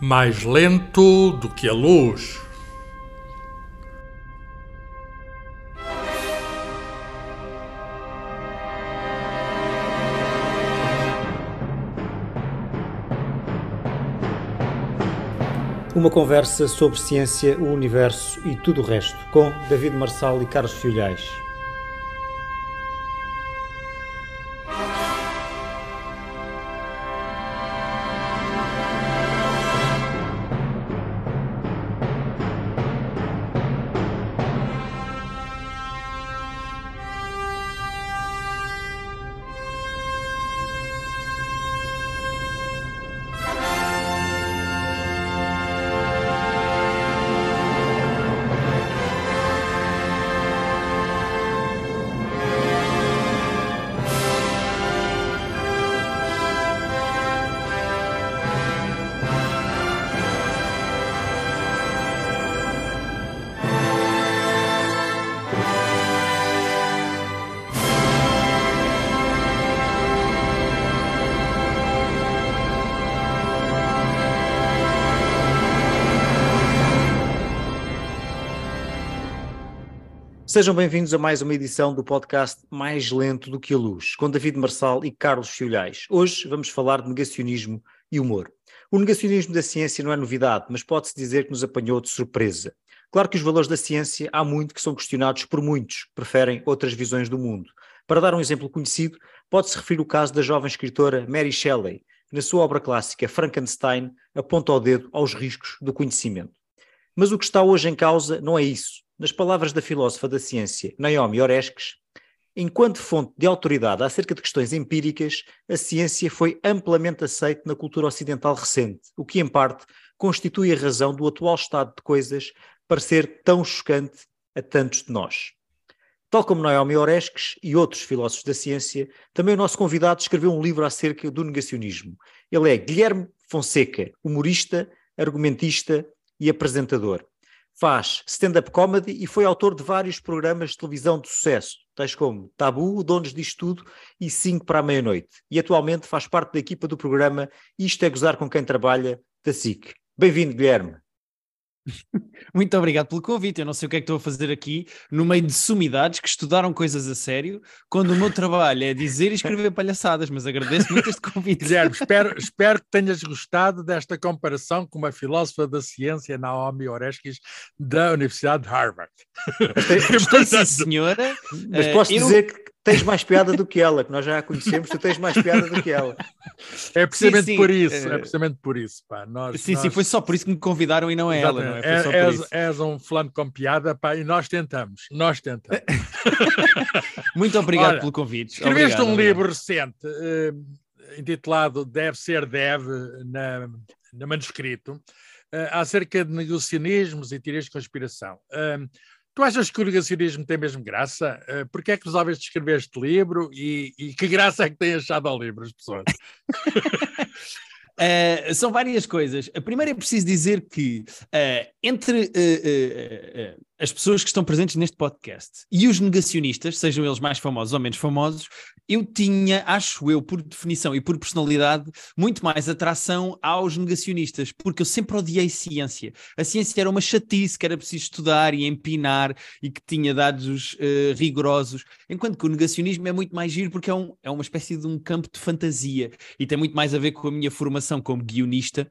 mais lento do que a luz. Uma conversa sobre ciência, o universo e tudo o resto, com David Marçal e Carlos Filhais. Sejam bem-vindos a mais uma edição do podcast Mais Lento do que a Luz, com David Marçal e Carlos Fiolhais. Hoje vamos falar de negacionismo e humor. O negacionismo da ciência não é novidade, mas pode-se dizer que nos apanhou de surpresa. Claro que os valores da ciência há muito que são questionados por muitos, que preferem outras visões do mundo. Para dar um exemplo conhecido, pode-se referir o caso da jovem escritora Mary Shelley, que na sua obra clássica Frankenstein aponta o dedo aos riscos do conhecimento. Mas o que está hoje em causa não é isso nas palavras da filósofa da ciência Naomi Oreskes, enquanto fonte de autoridade acerca de questões empíricas, a ciência foi amplamente aceita na cultura ocidental recente, o que, em parte, constitui a razão do atual estado de coisas parecer tão chocante a tantos de nós. Tal como Naomi Oreskes e outros filósofos da ciência, também o nosso convidado escreveu um livro acerca do negacionismo. Ele é Guilherme Fonseca, humorista, argumentista e apresentador faz stand-up comedy e foi autor de vários programas de televisão de sucesso, tais como Tabu, Donos Disto Tudo e 5 para a Meia-Noite. E atualmente faz parte da equipa do programa Isto é Gozar com Quem Trabalha, da SIC. Bem-vindo, Guilherme. Muito obrigado pelo convite. Eu não sei o que é que estou a fazer aqui, no meio de sumidades que estudaram coisas a sério, quando o meu trabalho é dizer e escrever palhaçadas, mas agradeço muito este convite. Guilherme, espero, espero que tenhas gostado desta comparação com uma filósofa da ciência, Naomi Oreskes, da Universidade de Harvard. Gostei, sim, senhora. Mas posso dizer eu... que tens mais piada do que ela, que nós já a conhecemos, tu tens mais piada do que ela. É precisamente sim, sim. por isso, é precisamente por isso. Pá. Nós, sim, nós... sim, foi só por isso que me convidaram e não é ela. Não é? é és, és, um fulano com piada, pá, e nós tentamos, nós tentamos. Muito obrigado Ora, pelo convite. Escreveste obrigado, um obrigado. livro recente, uh, intitulado Deve Ser Deve, na, na manuscrito, uh, acerca de negacionismos e teorias de conspiração. Uh, Tu achas que o negacionismo tem mesmo graça? Uh, Porquê é que resolves escrever este livro e, e, que graça é que têm achado ao livro as pessoas? Uh, são várias coisas. A primeira é preciso dizer que uh, entre as pessoas que estão presentes neste podcast e os negacionistas, sejam eles mais famosos ou menos famosos, eu tinha, acho eu, por definição e por personalidade, muito mais atração aos negacionistas, porque eu sempre odiei ciência. A ciência era uma chatice que era preciso estudar e empinar e que tinha dados uh, rigorosos, enquanto que o negacionismo é muito mais giro porque é, um, é uma espécie de um campo de fantasia e tem muito mais a ver com a minha formação como guionista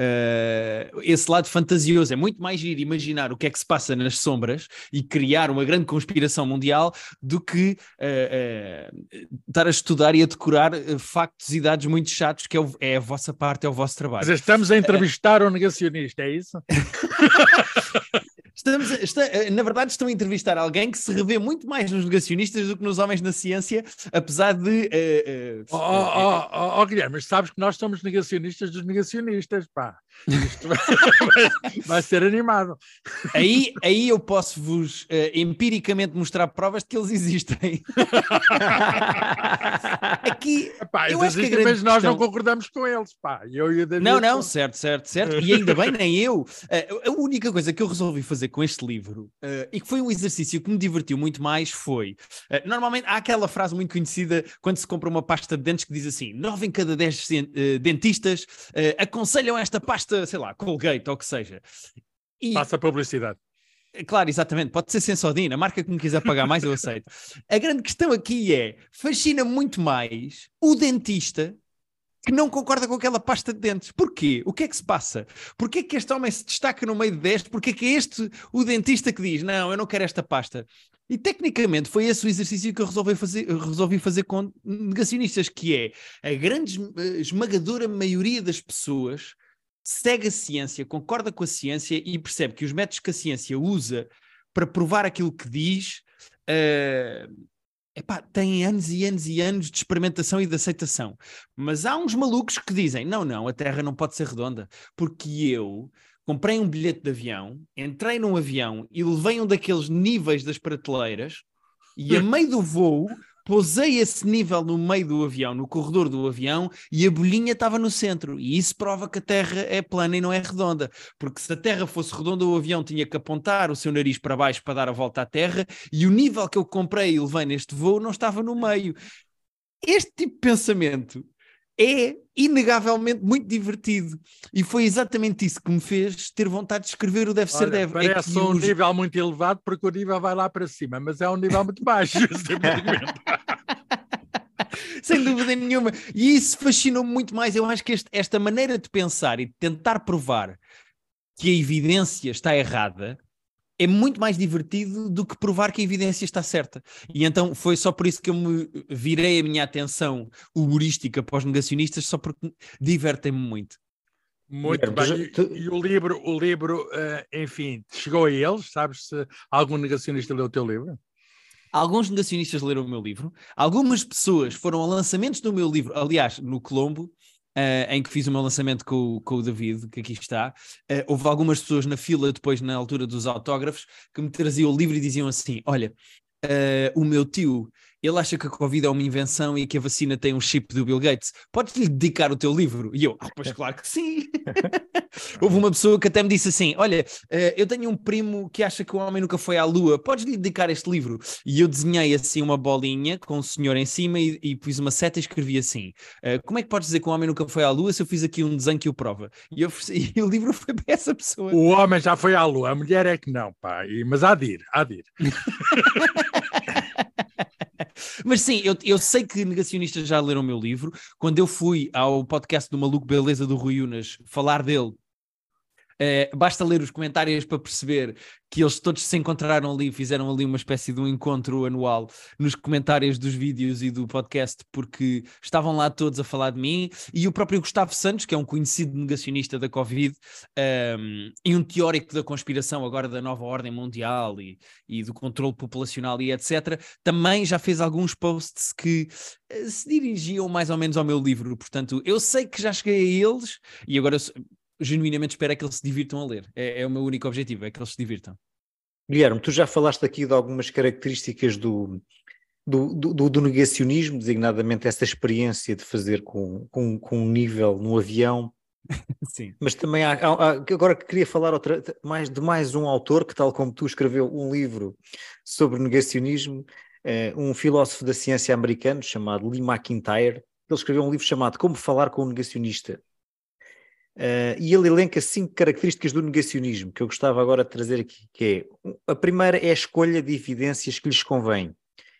Uh, esse lado fantasioso é muito mais giro imaginar o que é que se passa nas sombras e criar uma grande conspiração mundial do que uh, uh, estar a estudar e a decorar factos e dados muito chatos que é, o, é, a vossa parte, é o vosso trabalho. Mas estamos a entrevistar um negacionista, é isso? Estamos, está, eh, na verdade, estão a entrevistar alguém que se revê muito mais nos negacionistas do que nos homens na ciência, apesar de. Uh, uh, oh, oh, oh, oh, Guilherme, sabes que nós somos negacionistas dos negacionistas, pá. Isto vai, vai, ser animado. Aí, aí eu posso vos uh, empiricamente mostrar provas de que eles existem. Aqui, Epá, eu acho que mas nós questão... não concordamos com eles, pá. Eu e David, não, não, certo, certo, certo. E ainda bem, nem eu. a única coisa que eu resolvi fazer com este livro, uh, e que foi um exercício que me divertiu muito mais, foi. Uh, normalmente há aquela frase muito conhecida quando se compra uma pasta de dentes que diz assim: 9 em cada 10 uh, dentistas aconselham esta pasta, sei lá, Colgate ou o que seja. E... Passa publicidade. Claro, exatamente. Pode ser Sensodina, a marca que me quiser pagar mais, eu aceito. A grande questão aqui é: fascina muito mais o dentista que não concorda com aquela pasta de dentes. Porquê? O que é que se passa? Porquê que este homem se destaca no meio de 10? Porquê que é este o dentista que diz, não, eu não quero esta pasta? E tecnicamente foi esse o exercício que eu resolvi fazer, resolvi fazer com negacionistas, que é a grande esmagadora maioria das pessoas segue a ciência, concorda com a ciência e percebe que os métodos que a ciência usa para provar aquilo que diz uh, epá, têm anos e anos e anos de experimentação e de aceitação. Mas há uns malucos que dizem: não, não, a Terra não pode ser redonda, porque eu comprei um bilhete de avião, entrei num avião e levei um daqueles níveis das prateleiras e a meio do voo Pousei esse nível no meio do avião, no corredor do avião, e a bolhinha estava no centro. E isso prova que a Terra é plana e não é redonda. Porque se a Terra fosse redonda, o avião tinha que apontar o seu nariz para baixo para dar a volta à Terra, e o nível que eu comprei e levei neste voo não estava no meio. Este tipo de pensamento é inegavelmente muito divertido. E foi exatamente isso que me fez ter vontade de escrever o Deve Olha, Ser Deve. É parece é um os... nível muito elevado porque o nível vai lá para cima, mas é um nível muito baixo. Sem dúvida nenhuma. E isso fascinou-me muito mais. Eu acho que este, esta maneira de pensar e de tentar provar que a evidência está errada é muito mais divertido do que provar que a evidência está certa. E então foi só por isso que eu me virei a minha atenção humorística para os negacionistas, só porque divertem-me muito. Muito bem. E, e, o livro, o livro, uh, enfim, chegou a eles? Sabes se algum negacionista leu o teu livro? Alguns negacionistas leram o meu livro, algumas pessoas foram a lançamentos do meu livro, aliás, no Colombo, Uh, em que fiz o meu lançamento com, com o David, que aqui está. Uh, houve algumas pessoas na fila, depois, na altura dos autógrafos, que me traziam o livro e diziam assim: Olha, uh, o meu tio ele acha que a Covid é uma invenção e que a vacina tem um chip do Bill Gates. Podes-lhe dedicar o teu livro? E eu, ah, pois claro que sim. Houve uma pessoa que até me disse assim: Olha, uh, eu tenho um primo que acha que o homem nunca foi à Lua, podes-lhe dedicar este livro? E eu desenhei assim uma bolinha com o senhor em cima e, e pus uma seta e escrevi assim: uh, Como é que podes dizer que o homem nunca foi à Lua se eu fiz aqui um desenho que o prova? E, eu, e o livro foi para essa pessoa. O homem já foi à Lua, a mulher é que não, pá. E, mas há de ir, há de ir. Mas sim, eu, eu sei que negacionistas já leram o meu livro. Quando eu fui ao podcast do Maluco Beleza do Rui Unas falar dele, Uh, basta ler os comentários para perceber que eles todos se encontraram ali, fizeram ali uma espécie de um encontro anual nos comentários dos vídeos e do podcast, porque estavam lá todos a falar de mim, e o próprio Gustavo Santos, que é um conhecido negacionista da Covid um, ehm, e um teórico da conspiração agora da nova ordem mundial e, e do controle populacional e etc., também já fez alguns posts que uh, se dirigiam mais ou menos ao meu livro. Portanto, eu sei que já cheguei a eles, e agora genuinamente espero é que eles se divirtam a ler. É, é o meu único objetivo, é que eles se divirtam. Guilherme, tu já falaste aqui de algumas características do, do, do, do, negacionismo, designadamente essa experiência de fazer com, com, com um nível no avião. Sim. Mas também há, há, agora que queria falar outra, mais, de mais um autor que, tal como tu, escreveu um livro sobre negacionismo, eh, um filósofo da ciência americano chamado Lee McIntyre. Ele escreveu um livro chamado Como Falar com um Negacionista. Uh, e ele elenca cinco características do negacionismo que eu gostava agora de trazer aqui, que é a primeira é a escolha de evidências que lhes convém,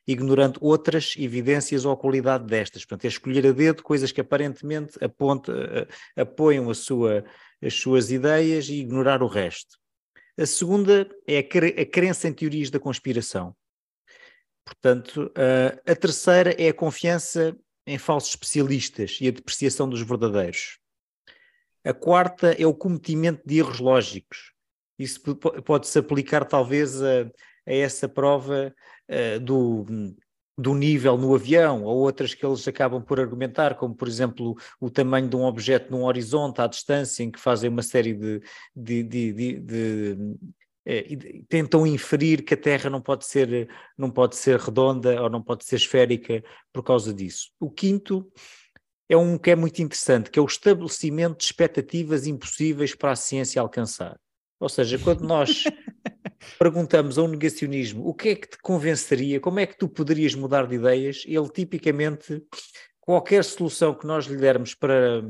ignorando outras evidências ou a qualidade destas. Portanto, é escolher a dedo coisas que aparentemente aponta, uh, apoiam sua, as suas ideias e ignorar o resto. A segunda é a, cre a crença em teorias da conspiração. Portanto, uh, a terceira é a confiança em falsos especialistas e a depreciação dos verdadeiros. A quarta é o cometimento de erros lógicos. Isso pode-se aplicar talvez a, a essa prova uh, do, do nível no avião, ou outras que eles acabam por argumentar, como por exemplo o tamanho de um objeto num horizonte à distância, em que fazem uma série de, de, de, de, eh, tentam inferir que a Terra não pode ser não pode ser redonda ou não pode ser esférica por causa disso. O quinto é um que é muito interessante, que é o estabelecimento de expectativas impossíveis para a ciência alcançar. Ou seja, quando nós perguntamos a um negacionismo o que é que te convenceria, como é que tu poderias mudar de ideias, ele tipicamente, qualquer solução que nós lhe dermos para,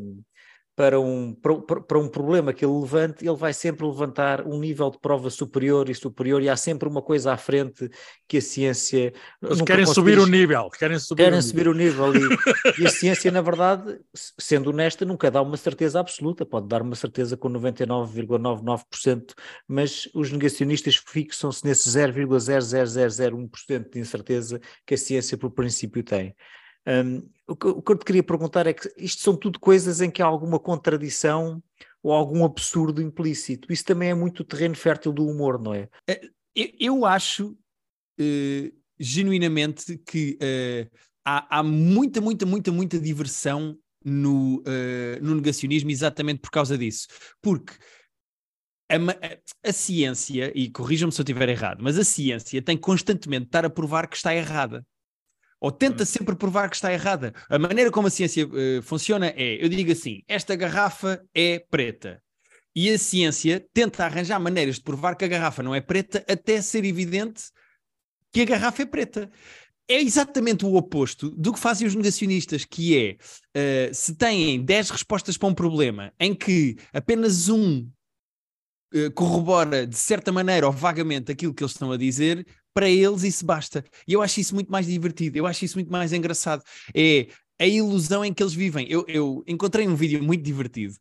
para um, para, um problema que ele levante, ele vai sempre levantar um nível de prova superior e superior, e há sempre uma coisa à frente que a ciência. Eles querem subir o nível, querem subir, querem o, subir nível. o nível. E, e, a ciência, na verdade, sendo honesta, nunca dá uma certeza absoluta, pode dar uma certeza com 99,99%, mas os negacionistas fixam-se nesse 0,00001% de incerteza que a ciência, por princípio, tem. Um, o, que, o, que, eu te queria perguntar é que isto são tudo coisas em que há alguma contradição ou algum absurdo implícito. Isso também é muito terreno fértil do humor, não é? é eu acho uh, genuinamente que uh, há, há, muita, muita, muita, muita diversão no, uh, no negacionismo exatamente por causa disso. Porque a, a, ciência, e corrijam-me se eu estiver errado, mas a ciência tem constantemente de estar a provar que está errada ou tenta hum. sempre provar que está errada. A maneira como a ciência uh, funciona é: eu digo assim, esta garrafa é preta. E a ciência tenta arranjar maneiras de provar que a garrafa não é preta até ser evidente que a garrafa é preta. É exatamente o oposto do que fazem os negacionistas, que é, uh, se têm 10 respostas para um problema em que apenas um corrobora de certa maneira ou vagamente aquilo que eles estão a dizer, para eles isso basta. E eu acho isso muito mais divertido, eu acho isso muito mais engraçado. É a ilusão em que eles vivem. Eu, eu encontrei um vídeo muito divertido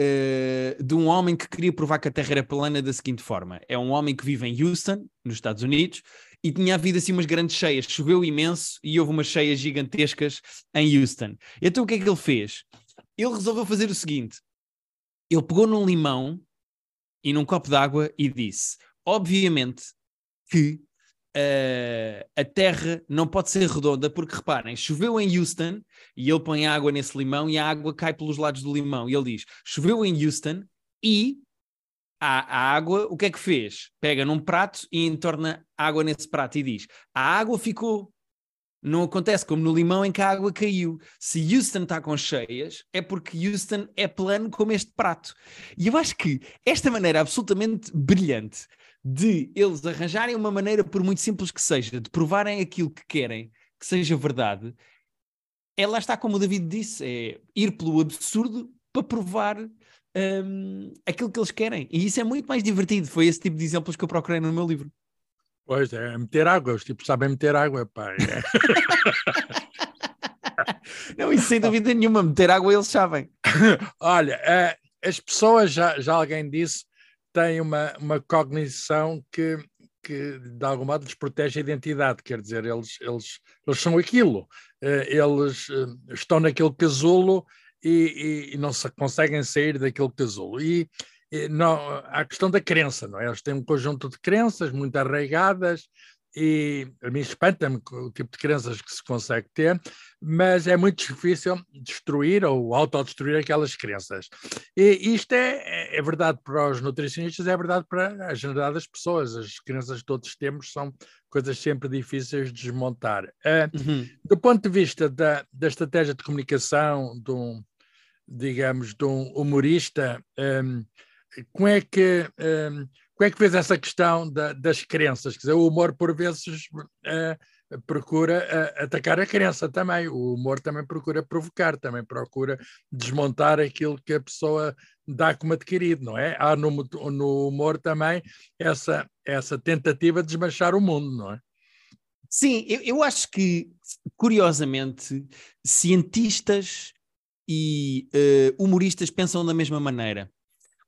uh, de um homem que queria provar que a Terra era plana da seguinte forma: é um homem que vive em Houston, nos Estados Unidos, e tinha havido assim umas grandes cheias, choveu imenso e houve umas cheias gigantescas em Houston. Então o que é que ele fez? Ele resolveu fazer o seguinte: ele pegou num limão e num copo d'água e disse: Obviamente que uh, a Terra não pode ser redonda, porque reparem, choveu em Houston e ele põe água nesse limão e a água cai pelos lados do limão. E ele diz: choveu em Houston e a, a água, o que é que fez? Pega num prato e entorna água nesse prato e diz: a água ficou não acontece como no limão em que a água caiu. Se Houston está com cheias, é porque Houston é plano como este prato. E eu acho que esta maneira absolutamente brilhante de eles arranjarem uma maneira, por muito simples que seja, de provarem aquilo que querem que seja verdade, é está, como o David disse, é ir pelo absurdo para provar um, aquilo que eles querem. E isso é muito mais divertido. Foi esse tipo de exemplos que eu procurei no meu livro. Pois é, meter água, os tipos sabem meter água, pá. É. Não, isso sem dúvida nenhuma, meter água eles sabem. Olha, uh, as pessoas, já, já alguém disse, têm uma, uma cognição que, que de algum modo lhes protege a identidade, quer dizer, eles, eles, eles são aquilo, eh, eles eh, estão naquele casulo e, e, e não se conseguem sair daquele casulo. E não, há a questão da crença, não é? Eles têm um conjunto de crenças muito arraigadas e a mim espanta-me o tipo de crenças que se consegue ter, mas é muito difícil destruir ou autodestruir aquelas crenças. E isto é, é verdade para os nutricionistas, é verdade para a generalidade das pessoas. As crenças que todos temos são coisas sempre difíceis de desmontar. Uh, uhum. Do ponto de vista da, da estratégia de comunicação de um, digamos, de um humorista, um, como é que... Um, como é que fez essa questão da, das crenças? Quer dizer, o humor, por vezes, uh, procura uh, atacar a crença também. O humor também procura provocar, também procura desmontar aquilo que a pessoa dá como adquirido, não é? Há no, no humor também essa, essa tentativa de desmanchar o mundo, não é? Sim, eu, eu acho que, curiosamente, cientistas e uh, humoristas pensam da mesma maneira.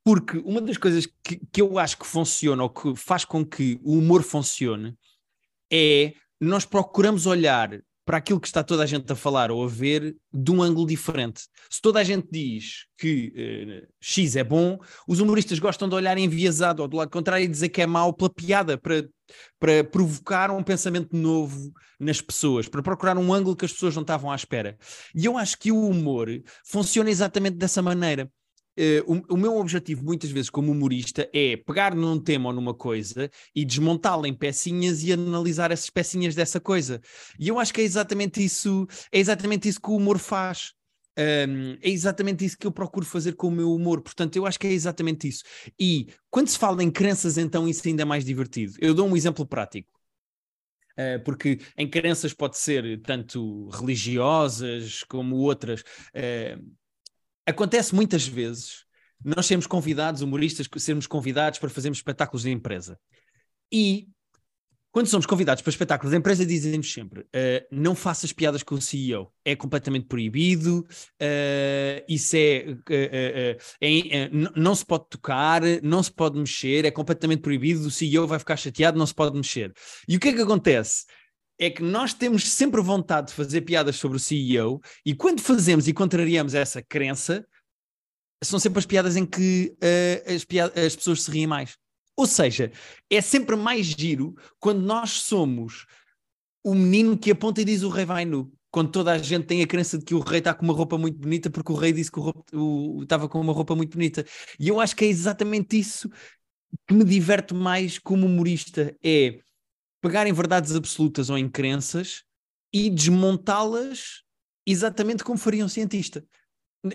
Porque uma das coisas que, que eu acho que funciona, ou que faz com que o humor funcione, é nós procuramos olhar para aquilo que está toda a gente a falar ou a ver de um ângulo diferente. Se toda a gente diz que uh, X é bom, os humoristas gostam de olhar enviesado ou do lado contrário e dizer que é mau pela piada, para, para provocar um pensamento novo nas pessoas, para procurar um ângulo que as pessoas não estavam à espera. E eu acho que o humor funciona exatamente dessa maneira. Uh, o, o, meu objetivo, muitas vezes, como humorista, é pegar num tema ou numa coisa e desmontá-la em pecinhas e analisar essas pecinhas dessa coisa. E eu acho que é exatamente isso, é exatamente isso que o humor faz. Um, é exatamente isso que eu procuro fazer com o meu humor. Portanto, eu acho que é exatamente isso. E quando se fala em crenças, então isso ainda é mais divertido. Eu dou um exemplo prático. Uh, porque em crenças pode ser tanto religiosas como outras. Acontece muitas vezes nós sermos convidados, humoristas, sermos convidados para fazermos espetáculos de empresa. E quando somos convidados para espetáculos da empresa, dizem-nos sempre: uh, não faças piadas com o CEO, é completamente proibido, uh, isso é, uh, é não se pode tocar, não se pode mexer, é completamente proibido, o CEO vai ficar chateado, não se pode mexer. E o que é que acontece? É que nós temos sempre vontade de fazer piadas sobre o CEO, e quando fazemos e contrariamos essa crença, são sempre as piadas em que as, piadas, as pessoas se riem mais. Ou seja, é sempre mais giro quando nós somos o menino que aponta e diz o rei vai nu. Quando toda a gente tem a crença de que o rei está com uma roupa muito bonita porque o rei disse que o estava com uma roupa muito bonita. E eu acho que é exatamente isso que me diverte mais como humorista: é pegar em verdades absolutas ou em crenças e desmontá-las exatamente como faria um cientista.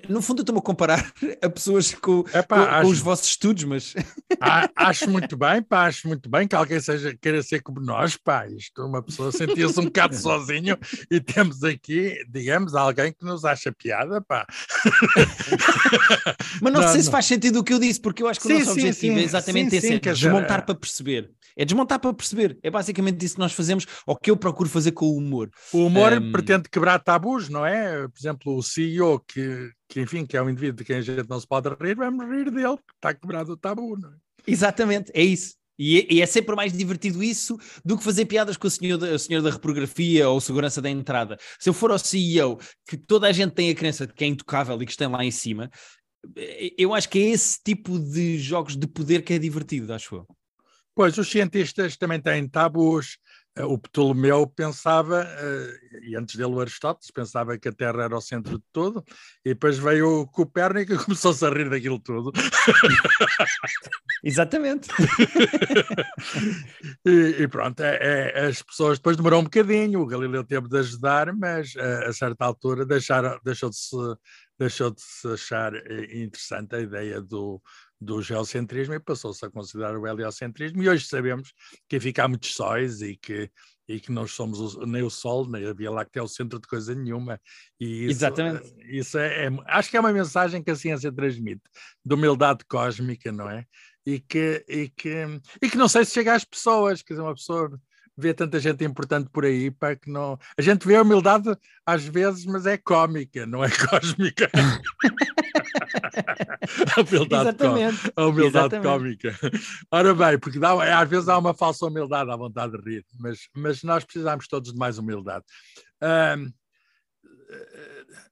No fundo, eu estou-me a comparar a pessoas com, Epá, com, acho, com, os vossos estudos, mas. acho muito bem, pá, acho muito bem que alguém seja, queira ser como nós, pá. Isto, uma pessoa sentia-se um bocado sozinho e temos aqui, digamos, alguém que nos acha piada, pá. mas não, não sei não. se faz sentido o que eu disse, porque eu acho que sim, o nosso sim, objetivo sim, é exatamente esse: é desmontar é... para perceber. É desmontar para perceber. É basicamente isso que nós fazemos, ou que eu procuro fazer com o humor. O humor um... pretende quebrar tabus, não é? Por exemplo, o CEO que, que, enfim, que é um indivíduo de quem a gente não se pode rir, vamos rir dele, porque está quebrado o tabu, não é? Exatamente, é isso. E é, e é, sempre mais divertido isso do que fazer piadas com o senhor, da, o senhor da reprografia ou segurança da entrada. Se eu for ao CEO, que toda a gente tem a crença de que é intocável e que está lá em cima, eu acho que é esse tipo de jogos de poder que é divertido, acho eu. Pois, os cientistas também têm tabus. Eh, o Ptolomeu pensava, eh, e antes dele o Aristóteles, pensava que a Terra era o centro de tudo, e depois veio o Copérnico e começou-se a rir daquilo tudo. Exatamente. e, e, pronto, é, é, as pessoas depois demorou um bocadinho, o Galileu teve de ajudar, mas a, eh, a certa altura deixaram, deixou, de se, deixou de se achar interessante a ideia do, do geocentrismo e passou-se a considerar o heliocentrismo, e hoje sabemos que fica há muitos sóis e que, e que não somos o, nem o Sol, nem a Via Láctea é o centro de coisa nenhuma. E isso, Exatamente. Isso é, é, acho que é uma mensagem que a ciência transmite, de humildade cósmica, não é? E que, e que, e que não sei se chega às pessoas, quer dizer, uma pessoa vê tanta gente importante por aí para que não. A gente vê a humildade às vezes, mas é cómica, não é cósmica. a humildade, Exatamente. a humildade Exatamente. cómica. Ora bem, porque dá, às vezes há uma falsa humildade à vontade de rir, mas, mas nós precisamos todos de mais humildade. Uh,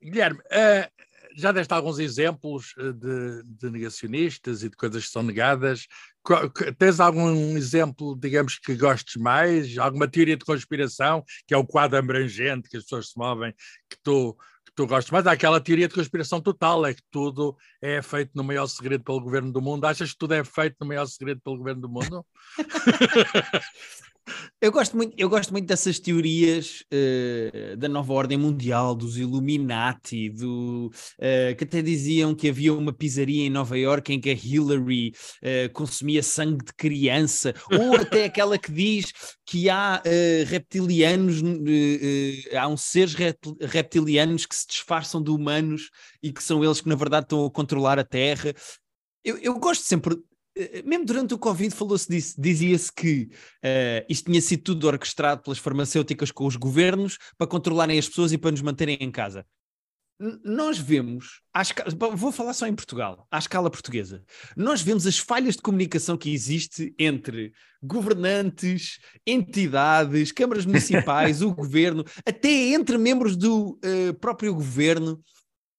Guilherme, uh, já deste alguns exemplos de, de, negacionistas e de coisas que são negadas. Tens algum exemplo, digamos, que gostes mais? Alguma teoria de conspiração, que é o quadro abrangente que as pessoas se movem, que tu tu gostas mais, há aquela teoria de conspiração total, é que tudo é feito no maior segredo pelo governo do mundo. Achas que tudo é feito no maior segredo pelo governo do mundo? Eu gosto muito, eu gosto muito dessas teorias uh, da nova ordem mundial, dos Illuminati, do, uh, que até diziam que havia uma pizzaria em Nova York em que a Hillary uh, consumia sangue de criança, ou até aquela que diz que há reptilianos, há uns seres reptilianos que se disfarçam de humanos e que são eles que na verdade estão a controlar a Terra. Eu, eu, gosto sempre mesmo durante o Covid falou-se disso, dizia-se que uh, isto tinha sido tudo orquestrado pelas farmacêuticas com os governos para controlarem as pessoas e para nos manterem em casa. Nós vemos, escala, vou falar só em Portugal, à escala portuguesa, nós vemos as falhas de comunicação que existe entre governantes, entidades, câmaras municipais, o governo, até entre membros do uh, próprio governo,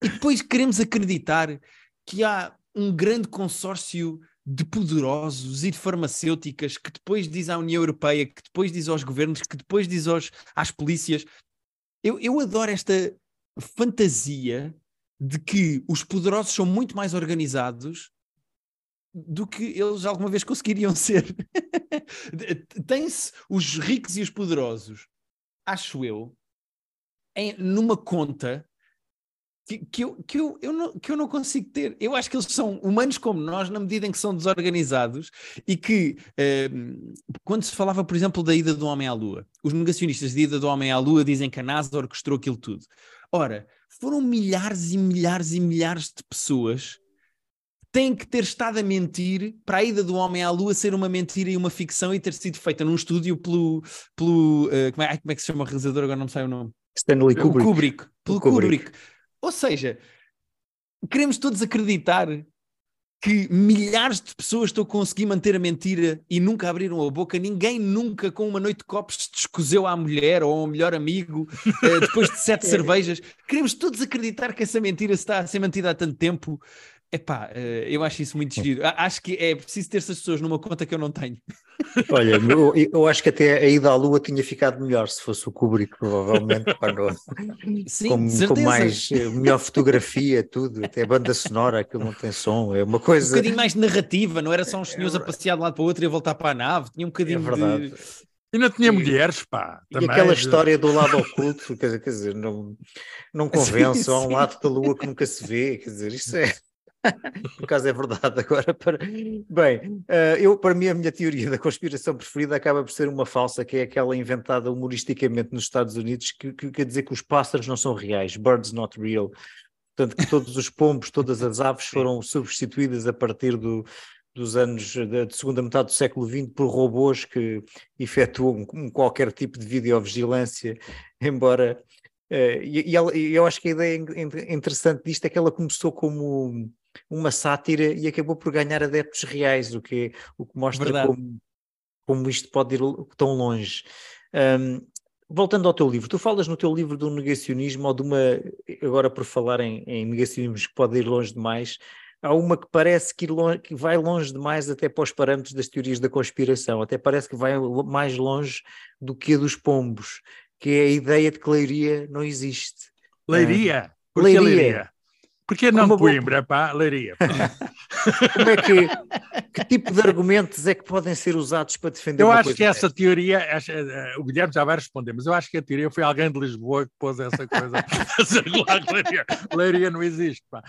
e depois queremos acreditar que há um grande consórcio de poderosos e de farmacêuticas que depois diz à União Europeia, que depois diz aos governos, que depois diz aos, às polícias. Eu, eu adoro esta fantasia de que os poderosos são muito mais organizados do que eles alguma vez conseguiriam ser. Tem-se os ricos e os poderosos, acho eu, em, numa conta que, que, eu, que, eu, eu não, que eu não consigo ter. Eu acho que eles são humanos como nós, na medida em que são desorganizados e que, eh, quando se falava, por exemplo, da ida do homem à Lua, os negacionistas da ida do homem à Lua dizem que a NASA orquestrou aquilo tudo. Ora, foram milhares e milhares e milhares de pessoas têm que ter estado a mentir para a ida do homem à Lua ser uma mentira e uma ficção e ter sido feita num estúdio pelo. pelo uh, como, é, como é que se chama o realizador? Agora não me sai o nome. Stanley Kubrick. Kubrick. Pelo Kubrick. Kubrick. Ou seja, queremos todos acreditar que milhares de pessoas estão a conseguir manter a mentira e nunca abriram a boca, ninguém nunca com uma noite de copos se descoseu à mulher ou ao melhor amigo uh, depois de sete é. cervejas. Queremos todos acreditar que essa mentira está a ser mantida há tanto tempo Epá, eh, eu acho isso muito giro. Acho que é preciso ter essas pessoas numa conta que eu não tenho. Olha, eu, eu, acho que até a ida à Lua tinha ficado melhor se fosse o Kubrick, provavelmente, quando, Sim, com, com, mais eh, melhor fotografia, tudo, até banda sonora, aquilo não tem som, é uma coisa. Um bocadinho mais narrativa, não era só uns senhores é, a passear de um lado para o outro e a voltar para a nave, tinha um bocadinho é verdade. de. E não tinha e, mulheres, pá. Também, e aquela história do lado oculto, quer dizer, não, não convence, sim, há um lado da lua que nunca se vê, quer dizer, isto é. Por acaso é verdade. Agora, para... bem, uh, eu, para mim, a minha teoria da conspiração preferida acaba por ser uma falsa, que é aquela inventada humoristicamente nos Estados Unidos, que, que quer dizer que os pássaros não são reais, birds not real. Portanto, que todos os pombos, todas as aves foram substituídas a partir do, dos anos da segunda metade do século XX por robôs que efetuam qualquer tipo de videovigilância, embora. Uh, e, e, eu acho que a ideia interessante disto é que ela começou como uma sátira e acabou por ganhar adeptos reais, o que, o que mostra como, como isto pode ir tão longe. Um, voltando ao teu livro, tu falas no teu livro do negacionismo ou de uma, agora por falar em, em negacionismos que pode ir longe demais, há uma que parece que, longe, que, vai longe demais até para os parâmetros das teorias da conspiração, até parece que vai mais longe do que a dos pombos, que é a ideia de que Leiria não existe. Leiria? Por Leiria. Leiria? Porque não Coimbra, pá, Leiria. Como é que, que tipo de argumentos é que podem ser usados para defender Eu acho que essa teoria, eh, o Guilherme já vai responder, mas eu acho que a teoria foi alguém de Lisboa que pôs essa coisa a circular Leiria. Leiria não existe, pá.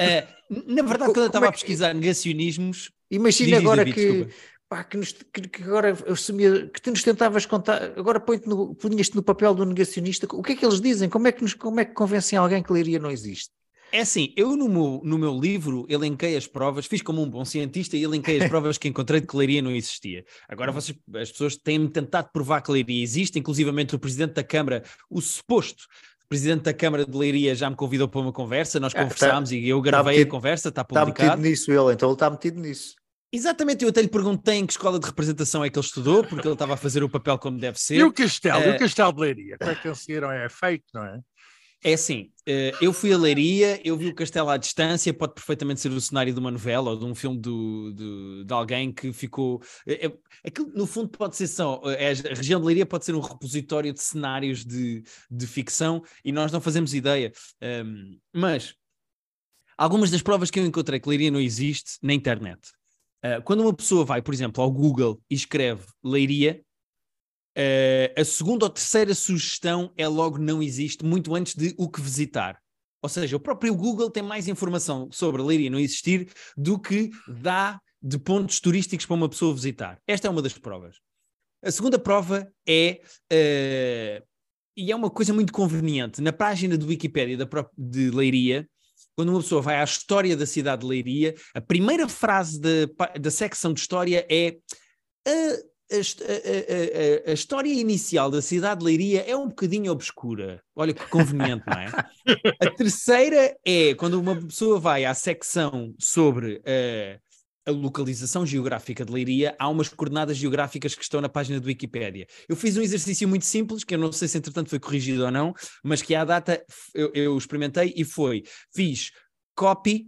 É, na verdade, quando eu estava é que... a pesquisar negacionismos... Imagina agora que... Pá, que, nos, que, que, agora assumia, que tu nos tentavas contar, agora põe-te no, punhas-te no papel do negacionista, o que é que eles dizem? Como é que, nos, como é que convencem alguém que Leiria não existe? É assim, eu no meu, no meu livro elenquei as provas, fiz como um bom cientista e elenquei as provas que encontrei de que Leiria não existia. Agora uhum. vocês, as pessoas têm-me tentado provar que Leiria existe, inclusivamente o Presidente da Câmara, o suposto Presidente da Câmara de Leiria já me convidou para uma conversa, nós ah, conversámos tá, e eu gravei tá metido, a conversa, está publicado. Está metido nisso ele, então ele está metido nisso. Exatamente, eu até lhe perguntei em que escola de representação é que ele estudou, porque ele estava a fazer o papel como deve ser. E o Castelo, uh, o Castelo de Leiria, como é que eles? É fake, não é? É assim, eh, eu fui a Leiria, eu vi o castelo à distância, pode perfeitamente ser o cenário de uma novela ou de um filme do, do de alguém que ficou. É, no fundo, pode ser só. É, a região de Leiria pode ser um repositório de cenários de, de ficção e nós não fazemos ideia. Um, mas algumas das provas que eu encontrei que Leiria não existe na internet. Uh, quando uma pessoa vai, por exemplo, ao Google e escreve Leiria, Uh, a segunda ou terceira sugestão é logo não existe, muito antes de o que visitar. Ou seja, o próprio Google tem mais informação sobre Leiria não existir do que dá de pontos turísticos para uma pessoa visitar. Esta é uma das provas. A segunda prova é, uh, e é uma coisa muito conveniente, na página do Wikipédia da de Leiria, quando uma pessoa vai à história da cidade de Leiria, a primeira frase da secção de história é uh, a, a, a, a, história inicial da cidade de Leiria é um bocadinho obscura. Olha que conveniente, não é? A terceira é quando uma pessoa vai à secção sobre a localização geográfica de Leiria, há umas coordenadas geográficas que estão na página do Wikipédia. Eu fiz um exercício muito simples, que eu não sei se entretanto foi corrigido ou não, mas que à data eu, eu experimentei e foi: fiz copy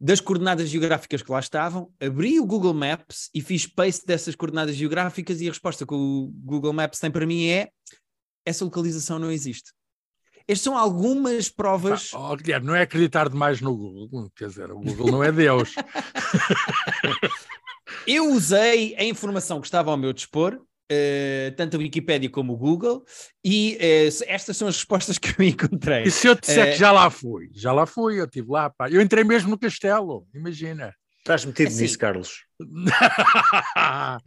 das coordenadas geográficas que lá estavam, abri o Google Maps e fiz paste dessas coordenadas geográficas e a resposta que o Google Maps tem para mim é essa localização não existe. Estas são algumas provas. Oh, Guilherme, não é acreditar demais no Google, quer dizer, o Google não é Deus. Eu usei a informação que estava ao meu dispor uh, tanto a Wikipédia como o Google, e uh, estas são as respostas que eu encontrei. E se eu disser uh, que já lá fui? Já lá fui, eu estive lá, pá. Eu entrei mesmo no castelo, imagina. Estás metido assim, nisso, Carlos?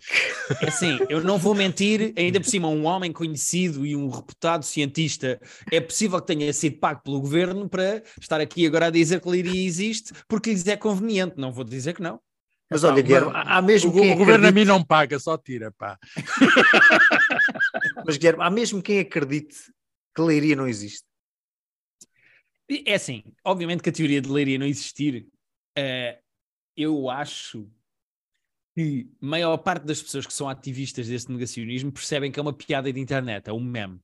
É assim, eu não vou mentir, ainda por cima, um homem conhecido e um reputado cientista é possível que tenha sido pago pelo governo para estar aqui agora a dizer que Leiria existe porque lhes é conveniente. Não vou dizer que não. Mas olha, Guilherme, há mesmo o, quem o governo a mim não paga, só tira, pá. Mas Guilherme, há mesmo quem acredite que Leiria não existe. É assim, obviamente que a teoria de Leiria não existir, uh, eu acho que a maior parte das pessoas que são ativistas desse negacionismo percebem que é uma piada de internet, é um meme.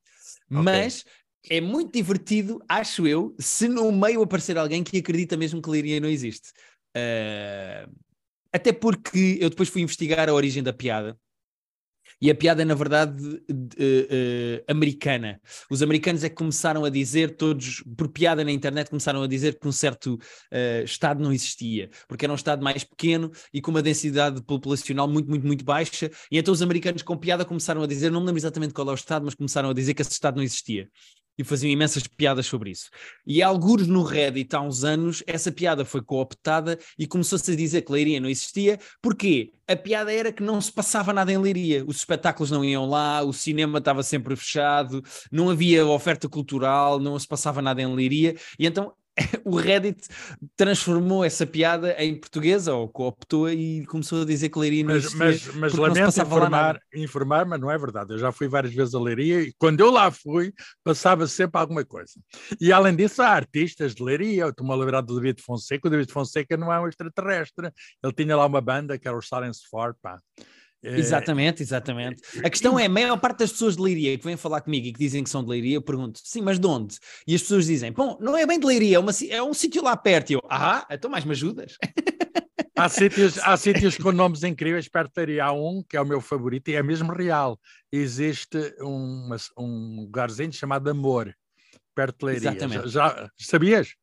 Okay. Mas é muito divertido, acho eu, se no meio aparecer alguém que acredita mesmo que Leiria não existe. Uh, até porque eu depois fui investigar a origem da piada. E a piada é, na verdade, uh, uh, americana. Os americanos é que começaram a dizer, todos, por piada na internet, começaram a dizer que um certo uh, Estado não existia, porque era um Estado mais pequeno e com uma densidade populacional muito, muito, muito baixa. E então os americanos, com piada, começaram a dizer, não me lembro exatamente qual é o Estado, mas começaram a dizer que esse Estado não existia e faziam imensas piadas sobre isso. E alguns no Reddit há uns anos, essa piada foi cooptada e começou-se a dizer que Leiria não existia. Porquê? A piada era que não se passava nada em Leiria. Os espetáculos não iam lá, o cinema estava sempre fechado, não havia oferta cultural, não se passava nada em Leiria. E então o Reddit transformou essa piada em portuguesa, ou cooptou e começou a dizer que Leiria não mas, Mas, mas lamento informar, informar, mas não é verdade. Eu já fui várias vezes a Leiria e quando eu lá fui, passava sempre alguma coisa. E além disso, há artistas de Leiria. Eu estou-me a lembrar do David Fonseca. O David Fonseca não é um extraterrestre. Ele tinha lá uma banda que era o Silence Four, pá. É, exatamente, exatamente. A questão é, a maior parte das pessoas de Leiria que vêm falar comigo e que dizem que são de Leiria, eu pergunto, sim, mas de onde? E as pessoas dizem, bom, não é bem de Leiria, é, uma, é um sítio lá perto. E eu, ah, então mais me ajudas? Há sítios, há sítios com nomes incríveis perto de Leiria. Há um que é o meu favorito e é mesmo real. Existe um, um lugarzinho chamado Amor, perto de Leiria. Exatamente. Já, já sabias?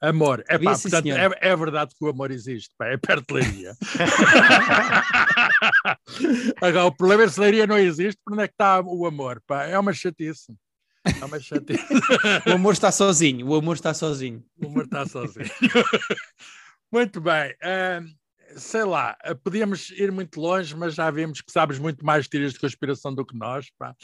Amor, é pá, portanto, é, é, verdade que o amor existe, pá, é perto de Leiria. Agora, o problema é se Leiria não existe, por onde é que está o amor? Pá? É uma chatice. É uma chatice. o amor está sozinho, o amor está sozinho. O amor está sozinho. Muito bem. Uh, sei lá, podíamos ir muito longe, mas já vimos que sabes muito mais teorias de conspiração do que nós, pá.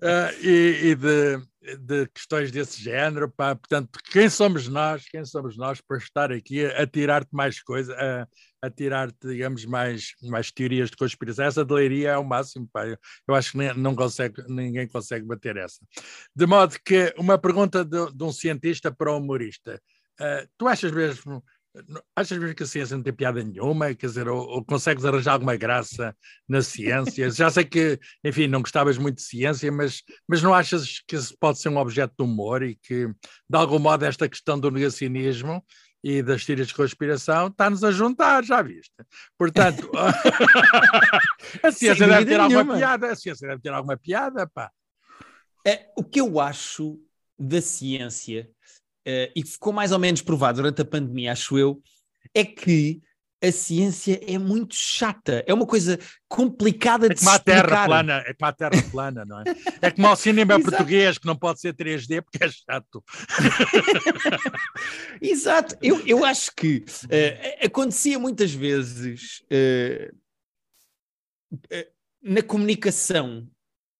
uh, e, e de, de, questões desse género, pá. Portanto, quem somos nós, quem somos nós para estar aqui a, a tirar-te mais coisas, a, a tirar-te, digamos, mais, mais teorias de conspiração. Essa de leiria é o máximo, pá. Eu, eu acho que nem, não consegue, ninguém consegue bater essa. De modo que uma pergunta de, de um cientista para um humorista. Uh, tu achas mesmo Achas mesmo que a ciência não tem piada nenhuma? Quer dizer, ou, ou, consegues arranjar alguma graça na ciência? Já sei que, enfim, não gostavas muito de ciência, mas, mas não achas que isso pode ser um objeto de humor e que, de algum modo, esta questão do negacionismo e das tiras de conspiração está-nos a juntar, já viste? Portanto, a ciência deve ter nenhuma. alguma piada, a ciência deve ter alguma piada, pá. É, o que eu acho da ciência uh, e que ficou mais ou menos provado durante a pandemia, acho eu, é que a ciência é muito chata, é uma coisa complicada é de como a terra plana, é como a terra plana, não é? É como o cinema português que não pode ser 3D porque é chato. Exato, eu, eu acho que uh, acontecia muitas vezes uh, uh, na comunicação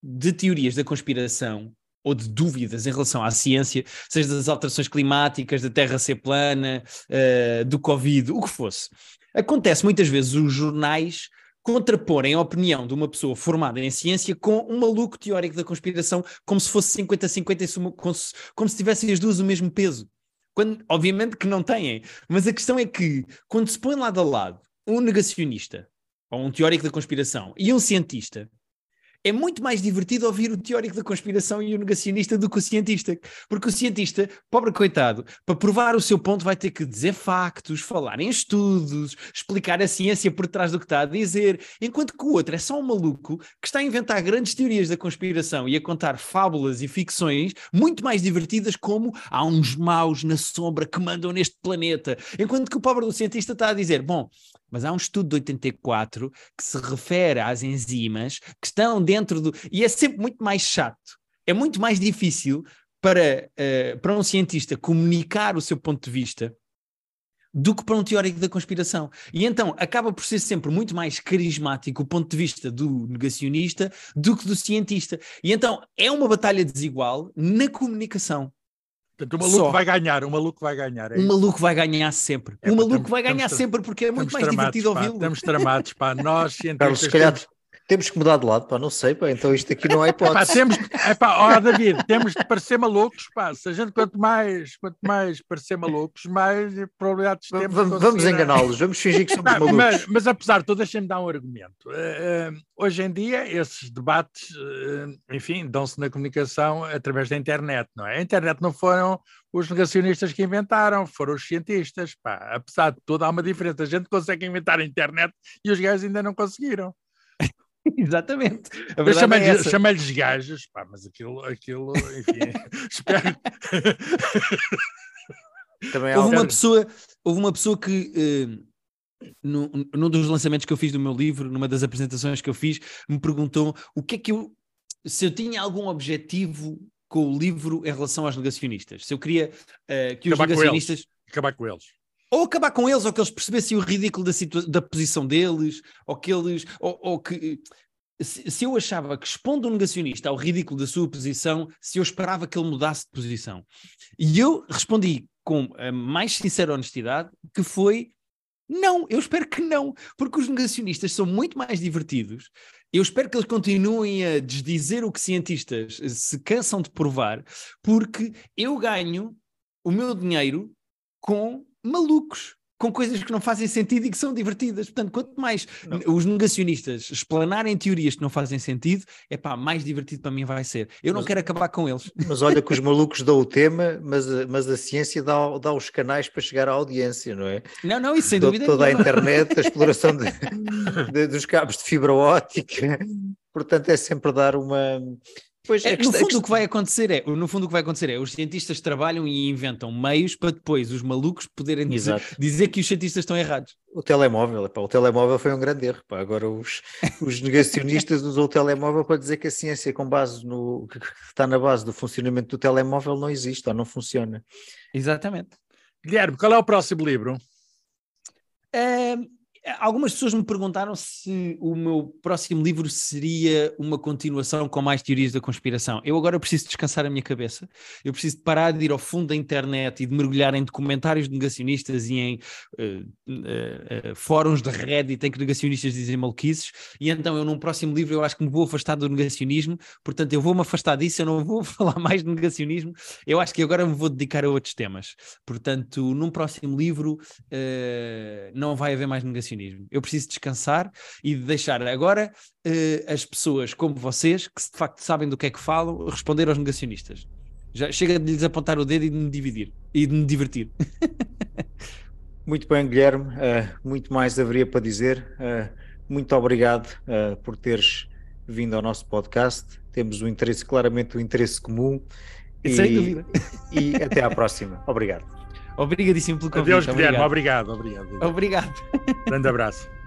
de teorias da conspiração ou de dúvidas em relação à ciência, seja das alterações climáticas, da Terra ser plana, uh, do Covid, o que fosse. Acontece muitas vezes os jornais contraporem a opinião de uma pessoa formada em ciência com um maluco teórico da conspiração, como se fosse 50-50, como, se, tivessem as duas o mesmo peso. Quando, obviamente que não têm, mas a questão é que quando se põe lado a lado um negacionista, ou um teórico da conspiração, e um cientista, é muito mais divertido ouvir o teórico da conspiração e o negacionista do que o cientista. Porque o cientista, pobre coitado, para provar o seu ponto vai ter que dizer factos, falar em estudos, explicar a ciência por trás do que está a dizer, enquanto que o outro é só um maluco que está a inventar grandes teorias da conspiração e a contar fábulas e ficções muito mais divertidas como há uns maus na sombra que mandam neste planeta. Enquanto que o pobre do cientista está a dizer, bom, mas há um estudo de 84 que se refere às enzimas que estão dentro do. E é sempre muito mais chato, é muito mais difícil para, uh, para um cientista comunicar o seu ponto de vista do que para um teórico da conspiração. E então acaba por ser sempre muito mais carismático o ponto de vista do negacionista do que do cientista. E então é uma batalha desigual na comunicação. Portanto, o maluco Só. vai ganhar, o maluco vai ganhar. É o maluco vai ganhar sempre. É, o maluco vai ganhar sempre porque é muito mais divertido ouvi-lo. Estamos tramados, pá. Nós cientistas. Carlos, se calhar, temos que mudar de lado, pá, não sei, pá, então isto aqui não é hipótese. Pá, temos, é pá, ó David, temos de parecer malucos, pá, se a gente quanto mais, quanto mais parecer malucos, mais probabilidades temos. Vamos, vamos enganá-los, vamos fingir que somos malucos. Mas, mas, apesar de tudo, deixem-me dar um argumento. Uh, hoje em dia, esses debates, uh, enfim, dão-se na comunicação através da internet, não é? A internet não foram os negacionistas que inventaram, foram os cientistas, pá. Apesar de tudo, há uma diferença. A gente consegue inventar a internet e os gajos ainda não conseguiram. Exatamente. Eu chamei-lhes é chamei gajos, pá, mas aquilo, aquilo enfim, espero. Também houve, uma pessoa, houve uma pessoa que. Uh, num, num dos lançamentos que eu fiz do meu livro, numa das apresentações que eu fiz, me perguntou o que é que eu. Se eu tinha algum objetivo com o livro em relação aos negacionistas. Se eu queria uh, que os acabar negacionistas. Com acabar com eles. Ou acabar com eles, ou que eles percebessem o ridículo da, da posição deles, ou que eles. Ou, ou que se, se, eu achava que expondo um negacionista ao ridículo da sua posição, se eu esperava que ele mudasse de posição. E eu respondi com a mais sincera honestidade que foi não, eu espero que não, porque os negacionistas são muito mais divertidos. Eu espero que eles continuem a desdizer o que cientistas se cansam de provar, porque eu ganho o meu dinheiro com malucos com coisas que não fazem sentido e que são divertidas. Portanto, quanto mais não. os negacionistas explanarem teorias que não fazem sentido, é pá, mais divertido para mim vai ser. Eu não quero acabar com eles. Mas olha que os malucos dão o tema, mas, mas a ciência dá, dá os canais para chegar à audiência, não é? Não, não, isso sem dúvida. Toda a internet, a exploração de, de, dos cabos de fibra óptica. Portanto, é sempre dar uma Pois, é, no fundo, o que vai acontecer é, no fundo, o que vai acontecer é, os cientistas trabalham e inventam meios para depois os malucos poderem dizer, dizer que os cientistas estão errados. O telemóvel, epá, o telemóvel foi um grande erro. Epá. Agora os, os negacionistas usam o telemóvel para dizer que a ciência com base no que está na base do funcionamento do telemóvel não existe ou não funciona. Exatamente. Guilherme, qual é o próximo livro? É, Algumas pessoas me perguntaram se o meu próximo livro seria uma continuação com mais teorias da conspiração. Eu agora preciso descansar a minha cabeça, eu preciso parar de ir ao fundo da internet e de mergulhar em documentários negacionistas e em uh, uh, uh, fóruns de Reddit em que negacionistas dizem maluquices. E então, eu num próximo livro, eu acho que me vou afastar do negacionismo, portanto, eu vou-me afastar disso, eu não vou falar mais de negacionismo. Eu acho que agora me vou dedicar a outros temas. Portanto, num próximo livro, não vai haver mais negacionismo negacionismo. Eu preciso descansar e deixar agora uh, as pessoas como vocês, que de facto sabem do que é que falam, responder aos negacionistas. Já chega de lhes apontar o dedo e de me dividir e de me divertir. muito bem, Guilherme. Uh, muito mais haveria para dizer. Uh, muito obrigado por teres vindo ao nosso podcast. Temos um interesse, claramente um interesse comum. Sem dúvida. E até à próxima. Obrigado. Obrigadíssimo pelo convite. Adeus, Guilherme. Obrigado, obrigado. Obrigado. Grande abraço.